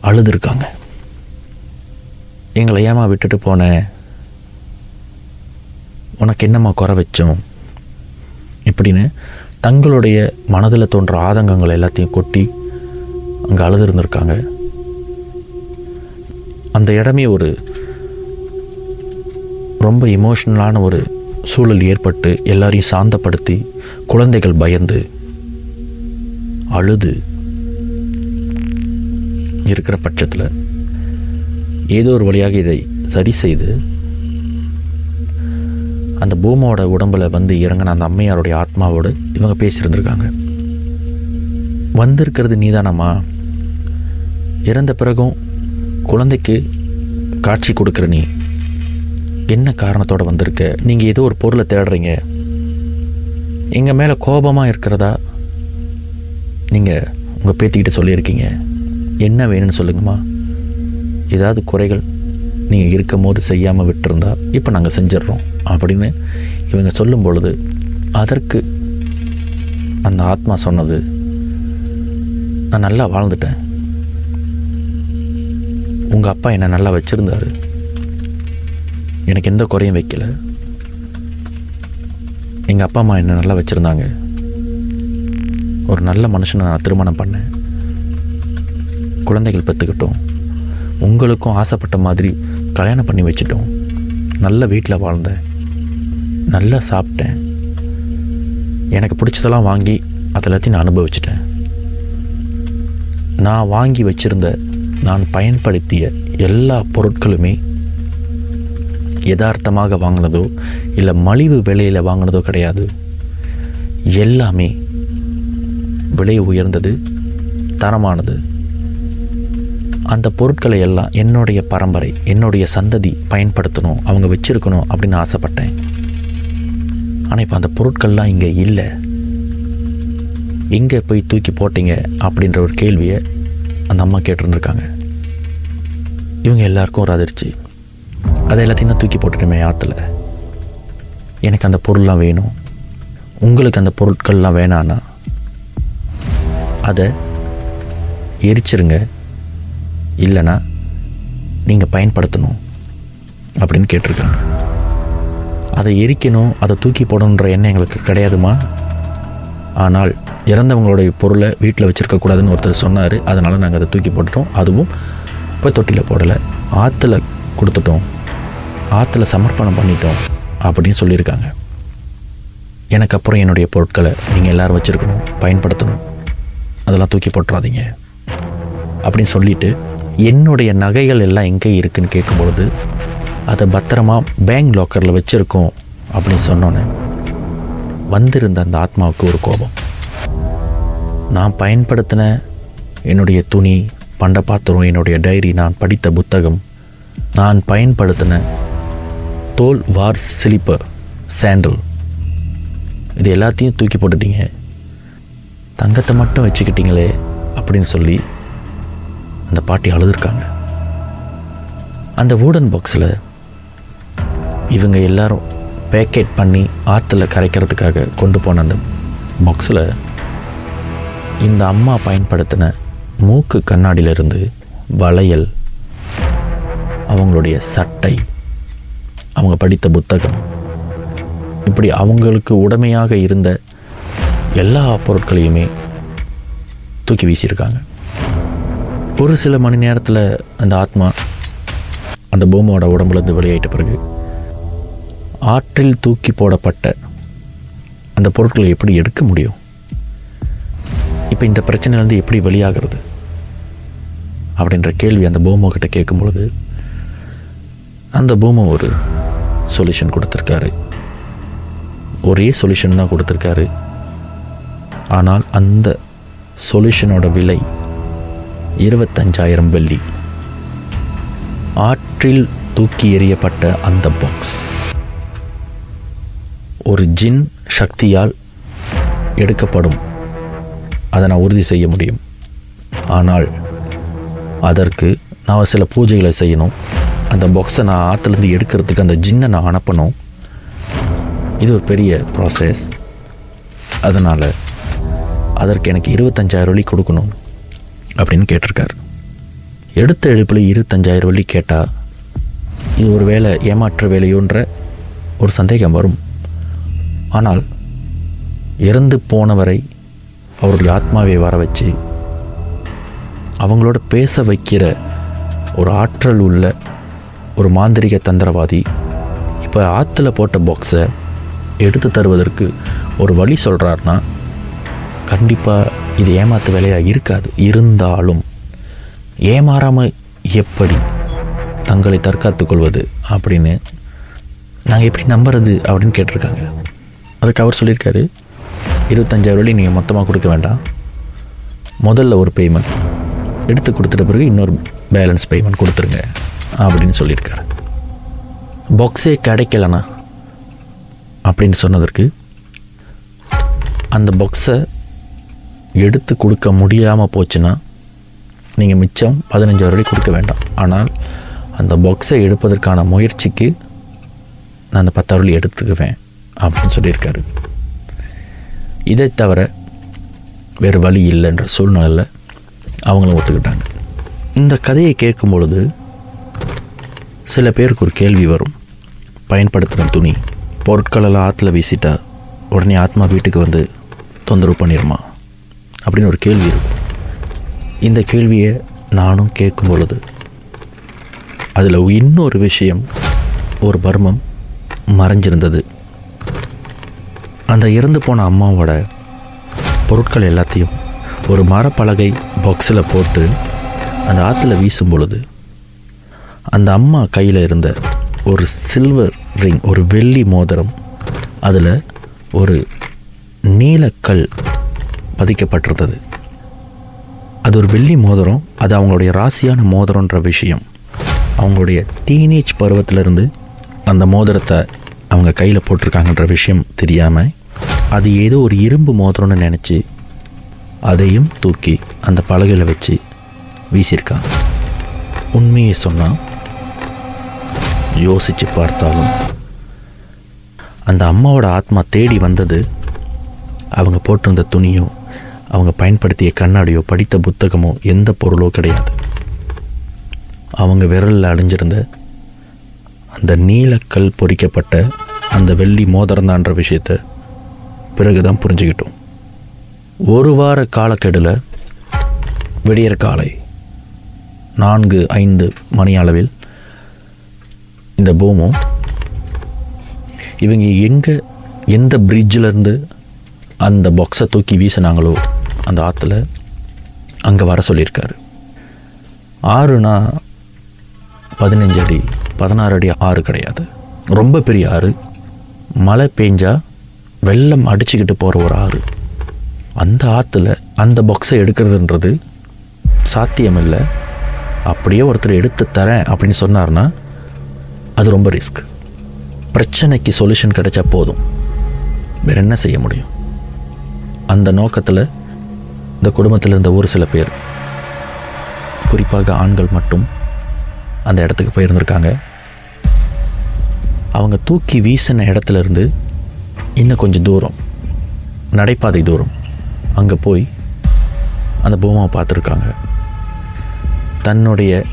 அழுதுருக்காங்க. எங்களை ஏமா விட்டுட்டு போனேன் உனக்கு என்னம்மா குறை வச்சோம்? இப்படின்னு தங்களுடைய மனதில் தோன்ற ஆதங்கங்கள் எல்லாத்தையும் கொட்டி அங்கே அழுது இருந்திருக்காங்க அந்த இடமே ஒரு ரொம்ப இமோஷ்னலான ஒரு சூழல் ஏற்பட்டு எல்லாரையும் சாந்தப்படுத்தி குழந்தைகள் பயந்து அழுது இருக்கிற பட்சத்தில் ஏதோ ஒரு வழியாக இதை சரி செய்து அந்த பூமாவோட உடம்புல வந்து இறங்கின அந்த அம்மையாருடைய ஆத்மாவோடு இவங்க பேசியிருந்திருக்காங்க. வந்திருக்கிறது நீதானம்மா. இறந்த பிறகும் குழந்தைக்கு காட்சி கொடுக்குற நீ. என்ன காரணத்தோடு வந்திருக்க? நீங்கள் ஏதோ ஒரு பொருளை தேடுறீங்க. எங்கள் மேலே கோபமாக இருக்கிறதா? நீங்கள் உங்கள் பேத்திக்கிட்ட சொல்லியிருக்கீங்க. என்ன வேணும்னு சொல்லுங்கம்மா. ஏதாவது குறைகள் நீங்கள் இருக்கும் போது செய்யாமல் விட்டுருந்தா இப்போ நாங்கள் செஞ்சிடுறோம் அப்படின்னு இவங்க சொல்லும் பொழுது அதற்கு அந்த ஆத்மா சொன்னது நான் நல்லா வாழ்ந்துட்டேன். உங்கள் அப்பா என்னை நல்லா வச்சுருந்தாரு. எனக்கு எந்த குறையும் வைக்கல. எங்கள் அப்பா அம்மா என்னை நல்லா வச்சுருந்தாங்க. ஒரு நல்ல மனுஷனை நான் திருமணம் பண்ணேன். குழந்தைகள் பெற்றுக்கிட்டோம். உங்களுக்கும் ஆசைப்பட்ட மாதிரி கல்யாணம் பண்ணி வச்சிட்டோம். நல்ல வீட்டில் வாழ்ந்தேன். நல்லா சாப்பிட்டேன். எனக்கு பிடிச்சதெல்லாம் வாங்கி அது எல்லாத்தையும் நான் அனுபவிச்சிட்டேன். நான் வாங்கி வச்சிருந்த நான் பயன்படுத்திய எல்லா பொருட்களுமே யதார்த்தமாக வாங்கினதோ இல்லை மலிவு விலையில் வாங்கினதோ கிடையாது. எல்லாமே விலை உயர்ந்தது தரமானது. அந்த பொருட்களை எல்லாம் என்னுடைய பரம்பரை என்னுடைய சந்ததி பயன்படுத்தணும் அவங்க வச்சுருக்கணும் அப்படின்னு ஆசைப்பட்டேன். ஆனால் இப்போ அந்த பொருட்கள்லாம் இங்கே இல்லை. எங்கே போய் தூக்கி போட்டீங்க அப்படின்ற ஒரு கேள்வியை அந்த அம்மா கேட்டிருந்துருக்காங்க. இவங்க எல்லாருக்கும் ஒரு அதிர்ச்சி. அதை எல்லாத்தையும் தான் தூக்கி போட்டுட்டுமே ஆற்றுல எனக்கு அந்த பொருள்லாம் வேணும். உங்களுக்கு அந்த பொருட்கள்லாம் வேணான்னா அதை எரிச்சிருங்க. இல்லைன்னா நீங்கள் பயன்படுத்தணும் அப்படின்னு கேட்டிருக்காங்க. அதை எரிக்கணும் அதை தூக்கி போடணுன்ற எண்ணம் எங்களுக்கு கிடையாதுமா? ஆனால் இறந்தவங்களுடைய பொருளை வீட்டில் வச்சுருக்கக்கூடாதுன்னு ஒருத்தர் சொன்னார். அதனால் நாங்கள் அதை தூக்கி போட்டுட்டோம். அதுவும் இப்போ தொட்டியில் போடலை. ஆற்றுல கொடுத்துட்டோம். ஆற்றுல சமர்ப்பணம் பண்ணிட்டோம் அப்படின்னு சொல்லியிருக்காங்க. எனக்கு அப்புறம் என்னுடைய பொருட்களை நீங்கள் எல்லோரும் வச்சுருக்கணும் பயன்படுத்தணும். அதெல்லாம் தூக்கி போட்டுறாதீங்க அப்படின்னு சொல்லிட்டு என்னுடைய நகைகள் எல்லாம் எங்கே இருக்குன்னு கேட்கும்பொழுது அதை பத்திரமா பேங்க் லாக்கரில் வச்சுருக்கோம் அப்படின்னு சொன்னோன்னே வந்திருந்த அந்த ஆத்மாவுக்கு ஒரு கோபம். நான் பயன்படுத்தின என்னுடைய துணி பண்ட பாத்திரம் என்னுடைய டைரி நான் படித்த புத்தகம் நான் பயன்படுத்தின தோல் வார் ஸ்லிப்பர் சாண்டல் இது எல்லாத்தையும் தூக்கி போட்டுட்டீங்க. தங்கத்தை மட்டும் வச்சுக்கிட்டீங்களே அப்படின்னு சொல்லி அந்த பாட்டி அழுதுருக்காங்க. அந்த வூடன் பாக்ஸில் இவங்க எல்லாரும் பேக்கெட் பண்ணி ஆற்றுல கரைக்கிறதுக்காக கொண்டு போன அந்த பாக்ஸில் இந்த அம்மா பயன்படுத்தின மூக்கு கண்ணாடியிலிருந்து வளையல் அவங்களுடைய சட்டை அவங்க படித்த புத்தகம் இப்படி அவங்களுக்கு உடமையாக இருந்த எல்லா பொருட்களையுமே தூக்கி வீசியிருக்காங்க. ஒரு சில மணி நேரத்தில் அந்த ஆத்மா அந்த பூமோட உடம்புலேருந்து வெளியாயிட்ட பிறகு ஆற்றில் தூக்கி போடப்பட்ட அந்த பொருட்களை எப்படி எடுக்க முடியும்? இப்போ இந்த பிரச்சனையிலேருந்து எப்படி வெளியாகிறது? அப்படின்ற கேள்வி அந்த பூமோ கிட்ட கேட்கும் பொழுது அந்த பூமோ ஒரு சொல்யூஷன் கொடுத்துருக்காரு. ஒரே சொல்யூஷன் தான் கொடுத்துருக்காரு. ஆனால் அந்த சொல்யூஷனோட விலை இருபத்தஞ்சாயிரம் வெள்ளி. ஆற்றில் தூக்கி எறியப்பட்ட அந்த பாக்ஸ் ஒரு ஜின் சக்தியால் எடுக்கப்படும். அதை நான் உறுதி செய்ய முடியும். ஆனால் அதற்கு நான் சில பூஜைகளை செய்யணும். அந்த பாக்ஸை நான் ஆற்றுலேருந்து எடுக்கிறதுக்கு அந்த ஜின்னை நான் அனுப்பணும். இது ஒரு பெரிய ப்ராசஸ் அதனால் அதற்கு எனக்கு இருபத்தஞ்சாயிரம் வழி கொடுக்கணும். அப்படின்னு கேட்டிருக்கார். எடுத்த எடுப்பில் இருபத்தஞ்சாயிரம் வழி கேட்டால் இது ஒரு வேலை ஏமாற்ற வேலையோன்ற ஒரு சந்தேகம் வரும். ஆனால் இறந்து போனவரை அவருடைய ஆத்மாவை வர வச்சு அவங்களோட பேச வைக்கிற ஒரு ஆற்றல் உள்ள ஒரு மாந்திரிக தந்திரவாதி இப்போ ஆற்றுல போட்ட பாக்ஸை எடுத்து தருவதற்கு ஒரு வழி சொல்கிறாருன்னா கண்டிப்பாக இது ஏமாத்து வேலையாக இருக்காது. இருந்தாலும் ஏமாறாமல் எப்படி தங்களை தற்காத்து கொள்வது அப்படின்னு நாங்கள் எப்படி நம்புறது அப்படின்னு கேட்டிருக்காங்க. அதுக்கு அவர் சொல்லியிருக்காரு இருபத்தஞ்சாயிரம் வழி நீங்கள் மொத்தமாக கொடுக்க வேண்டாம். முதல்ல ஒரு பேமெண்ட் எடுத்து கொடுத்துட்ட பிறகு இன்னொரு பேலன்ஸ் பேமெண்ட் கொடுத்துருங்க அப்படின்னு சொல்லியிருக்காரு. பாக்ஸே கிடைக்கலண்ணா அப்படின்னு சொன்னதற்கு அந்த பாக்ஸை எடுத்து கொடுக்க முடியாமல் போச்சுன்னா நீங்கள் மிச்சம் பதினஞ்சாயிரம் வரை கொடுக்க வேண்டாம். ஆனால் அந்த பாக்ஸை எடுப்பதற்கான முயற்சிக்கு நான் அந்த பத்தாயிரம் எடுத்துக்குவேன் அப்படின்னு சொல்லியிருக்காரு. இதை தவிர வேறு வழி இல்லைன்ற சூழ்நிலையில் அவங்களும் ஒத்துக்கிட்டாங்க. இந்த கதையை கேட்கும் பொழுது சில பேருக்கு ஒரு கேள்வி வரும். பயன்படுத்தின துணி பொருட்களெல்லாம் ஆற்றுல வீசிட்டா உடனே ஆத்மா வீட்டுக்கு வந்து தொந்தரவு பண்ணிடுமா அப்படின்னு ஒரு கேள்வி இருக்கும். இந்த கேள்வியை நானும் கேட்கும் பொழுது அதில் இன்னொரு விஷயம் ஒரு மர்மம் மறைஞ்சிருந்தது. அந்த இறந்து போன அம்மாவோட பொருட்கள் எல்லாத்தையும் ஒரு மரப்பலகை பாக்ஸில் போட்டு அந்த ஆற்றுல வீசும் பொழுது அந்த அம்மா கையில் இருந்த ஒரு சில்வர் ரிங் ஒரு வெள்ளி மோதிரம் அதில் ஒரு நீலக்கல் பதிக்கப்பட்டிருந்தது. அது ஒரு வெள்ளி மோதிரம் அது அவங்களுடைய ராசியான மோதிரன்ற விஷயம். அவங்களுடைய டீனேஜ் பருவத்திலிருந்து அந்த மோதிரத்தை அவங்க கையில் போட்டிருக்காங்கன்ற விஷயம் தெரியாமல் அது ஏதோ ஒரு இரும்பு மோதிரம்னு நினச்சி அதையும் தூக்கி அந்த பலகையில் வச்சு வீசியிருக்காங்க. உண்மையை சொன்னால் யோசித்து பார்த்தாலும் அந்த அம்மாவோட ஆத்மா தேடி வந்தது அவங்க போட்டிருந்த துணியும் அவங்க பயன்படுத்திய கண்ணாடியோ படித்த புத்தகமோ எந்த பொருளோ கிடையாது. அவங்க விரலில் அடைஞ்சிருந்த அந்த நீலக்கல் பொறிக்கப்பட்ட அந்த வெள்ளி மோதிரந்தான்ற விஷயத்தை பிறகு தான் புரிஞ்சுக்கிட்டோம். ஒரு வார காலக்கெடில் விடியற் காலை நான்கு ஐந்து மணி அளவில் இந்த பூமோ இவங்க எங்கே எந்த பிரிட்ஜிலேருந்து அந்த பாக்ஸை தூக்கி வீசினாங்களோ அந்த ஆற்றுல அங்கே வர சொல்லியிருக்காரு. ஆறுனா பதினஞ்சு அடி பதினாறு அடி ஆறு கிடையாது. ரொம்ப பெரிய ஆறு. மழை பெஞ்சா வெள்ளம் அடிச்சுக்கிட்டு போகிற ஒரு ஆறு. அந்த ஆற்றுல அந்த பாக்ஸை எடுக்கிறதுன்றது சாத்தியமில்லை. அப்படியே ஒருத்தர் எடுத்து தரேன் அப்படின்னு சொன்னார்னா அது ரொம்ப ரிஸ்க் பிரச்சனைக்கு சொல்யூஷன் கிடைச்சா போதும். வேற என்ன செய்ய முடியும்? அந்த நோக்கத்தில் இந்த குடும்பத்தில் இருந்த ஒரு சில பேர் குறிப்பாக ஆண்கள் மட்டும் அந்த இடத்துக்கு போயிருந்திருக்காங்க. அவங்க தூக்கி வீசின இடத்துல இருந்து இன்னும் கொஞ்சம் தூரம் நடைபாதை தூரம் அங்கே போய் அந்த பூமாவை பார்த்துருக்காங்க. தன்னுடைய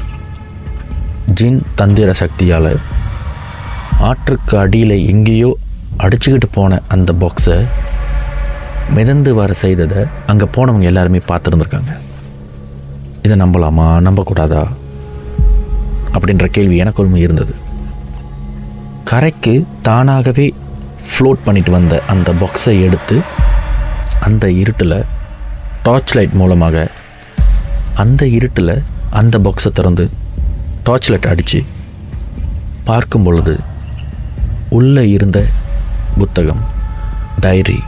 ஜின் தந்திர சக்தியால் ஆற்றுக்கு அடியில் எங்கேயோ அடிச்சுக்கிட்டு போன அந்த பாக்ஸை மிதந்து வர செய்ததை அங்கே போனவங்க எல்லாருமே பார்த்துருந்துருக்காங்க. இதை நம்பலாமா? நம்பக்கூடாதா? அப்படின்ற கேள்வி எனக்குள்ளும் இருந்தது. கரைக்கு தானாகவே ஃப்ளோட் பண்ணிட்டு வந்த அந்த பாக்ஸை எடுத்து அந்த இருட்டில் டார்ச் லைட் மூலமாக அந்த இருட்டில் அந்த பாக்ஸை திறந்து டார்ச் லைட் அடித்து பார்க்கும் பொழுது உள்ளே இருந்த புத்தகம் டைரி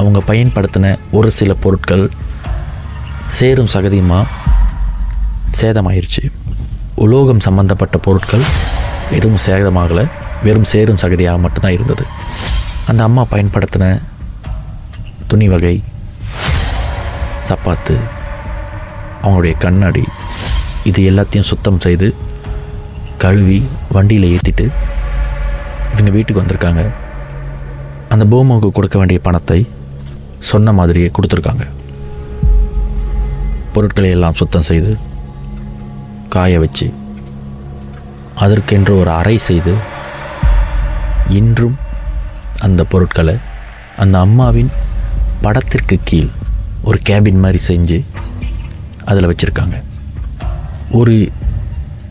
அவங்க பயன்படுத்தின ஒரு சில பொருட்கள் சேரும் சகதியுமாக சேதமாயிருச்சு. உலோகம் சம்பந்தப்பட்ட பொருட்கள் எதுவும் சேதமாகலை. வெறும் சேரும் சகதியாக மட்டும்தான் இருந்தது. அந்த அம்மா பயன்படுத்தின துணி வகை சப்பாத்து அவங்களுடைய கண்ணாடி இது எல்லாத்தையும் சுத்தம் செய்து கழுவி வண்டியில் ஏற்றிட்டு இவங்க வீட்டுக்கு வந்திருக்காங்க. அந்த பூமாவுக்கு கொடுக்க வேண்டிய பணத்தை சொன்ன மாதிரியே கொடுத்துருக்காங்க. பொருட்களை எல்லாம் சுத்தம் செய்து காய வச்சு அதற்கென்று ஒரு அறை செய்து இன்றும் அந்த பொருட்களை அந்த அம்மாவின் படத்திற்கு கீழ் ஒரு கேபின் மாதிரி செஞ்சு அதில் வச்சுருக்காங்க. ஒரு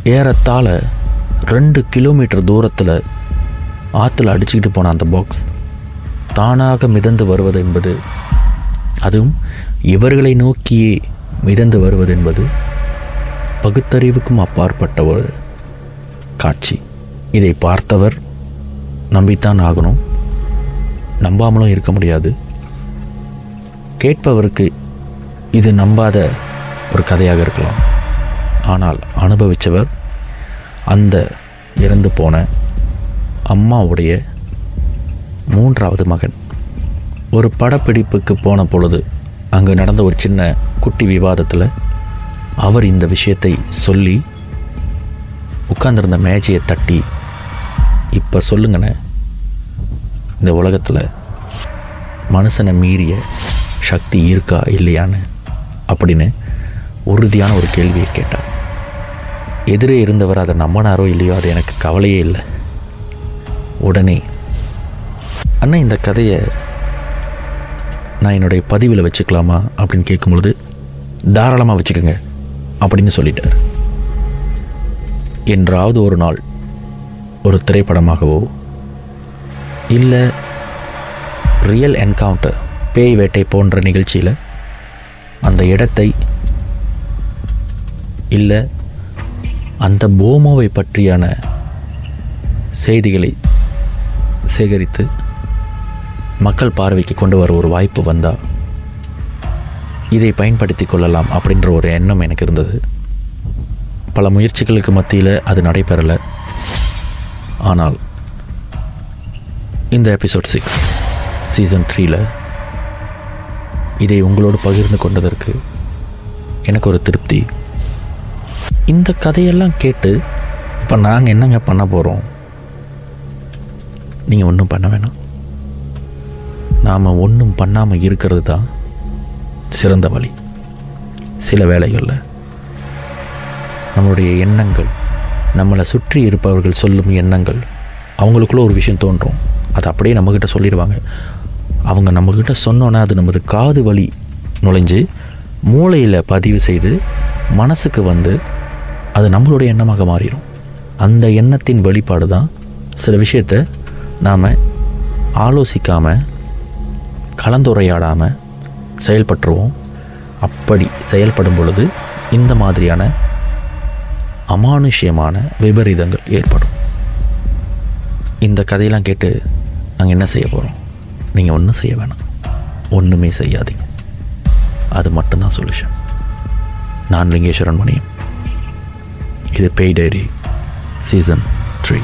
ஏறத்தாழ ரெண்டு கிலோமீட்டர் தூரத்தில் ஆற்றுல அடிச்சுக்கிட்டு போன அந்த பாக்ஸ் தானாக மிதந்து வருவது என்பது அதுவும் இவர்களை நோக்கியே மிதந்து வருவது என்பது பகுத்தறிவுக்கும் அப்பாற்பட்ட ஒரு காட்சி. இதை பார்த்தவர் நம்பித்தான் ஆகணும். நம்பாமலும் இருக்க முடியாது. கேட்பவருக்கு இது நம்பாத ஒரு கதையாக இருக்கலாம். ஆனால் அனுபவித்தவர் அந்த இறந்து போன அம்மாவுடைய மூன்றாவது மகன். ஒரு படப்பிடிப்புக்கு போன பொழுது அங்கே நடந்த ஒரு சின்ன குட்டி விவாதத்தில் அவர் இந்த விஷயத்தை சொல்லி உட்கார்ந்துருந்த மேஜையை தட்டி இப்போ சொல்லுங்கண்ணே இந்த உலகத்தில் மனுஷனை மீறிய சக்தி இருக்கா இல்லையான்னு? அப்படின்னு உறுதியான ஒரு கேள்வியை கேட்டார். எதிரே இருந்தவர் அதை நம்பினாரோ இல்லையோ அது எனக்கு கவலையே இல்லை. உடனே அண்ணா இந்த கதையை நான் என்னுடைய பதிவில் வச்சுக்கலாமா அப்படின்னு கேட்கும்பொழுது தாராளமாக வச்சுக்கோங்க அப்படின்னு சொல்லிட்டார். என்றாவது ஒரு நாள் ஒரு திரைப்படமாகவோ இல்லை ரியல் என்கவுண்டர் பேய் வேட்டை போன்ற நிகழ்ச்சியில் அந்த இடத்தை இல்லை அந்த போமோவை பற்றியான செய்திகளை சேகரித்து மக்கள் பார்வைக்கு கொண்டு வர ஒரு வாய்ப்பு வந்தால் இதை பயன்படுத்தி கொள்ளலாம் அப்படின்ற ஒரு எண்ணம் எனக்கு இருந்தது. பல முயற்சிகளுக்கு மத்தியில் அது நடைபெறலை. ஆனால் இந்த எபிசோட் சிக்ஸ் சீசன் த்ரீயில் இதை உங்களோடு பகிர்ந்து கொண்டதற்கு எனக்கு ஒரு திருப்தி. இந்த கதையெல்லாம் கேட்டு இப்போ நாங்கள் என்னங்க பண்ண போகிறோம் நீங்கள் ஒன்றும் பண்ண வேணாம். நாம் ஒன்றும் பண்ணாமல் இருக்கிறது தான் சிறந்த வழி. சில வேளைகளில் நம்மளுடைய எண்ணங்கள் நம்மளை சுற்றி இருப்பவர்கள் சொல்லும் எண்ணங்கள் அவங்களுக்குள்ள ஒரு விஷயம் தோன்றும். அது அப்படியே நம்மக்கிட்ட சொல்லிடுவாங்க. அவங்க நம்மக்கிட்ட சொன்னோன்னே அது நமது காது வழி நுழைஞ்சு மூளையில் பதிவு செய்து மனசுக்கு வந்து அது நம்மளுடைய எண்ணமாக மாறிடும். அந்த எண்ணத்தின் வெளிப்பாடு தான் சில விஷயத்தை நாம் ஆலோசிக்காமல் கலந்துரையாடாமல் செயல்பட்டுருவோம். அப்படி செயல்படும் பொழுது இந்த மாதிரியான அமானுஷ்யமான விபரீதங்கள் ஏற்படும். இந்த கதையெல்லாம் கேட்டு நாங்கள் என்ன செய்ய போகிறோம் நீங்கள் ஒன்றும் செய்ய வேணாம். ஒன்றுமே செய்யாதீங்க. அது மட்டும்தான் சொல்யூஷன் நான் லிங்கேஸ்வரன் மணியம் இது பேய் டைரி சீசன் த்ரீ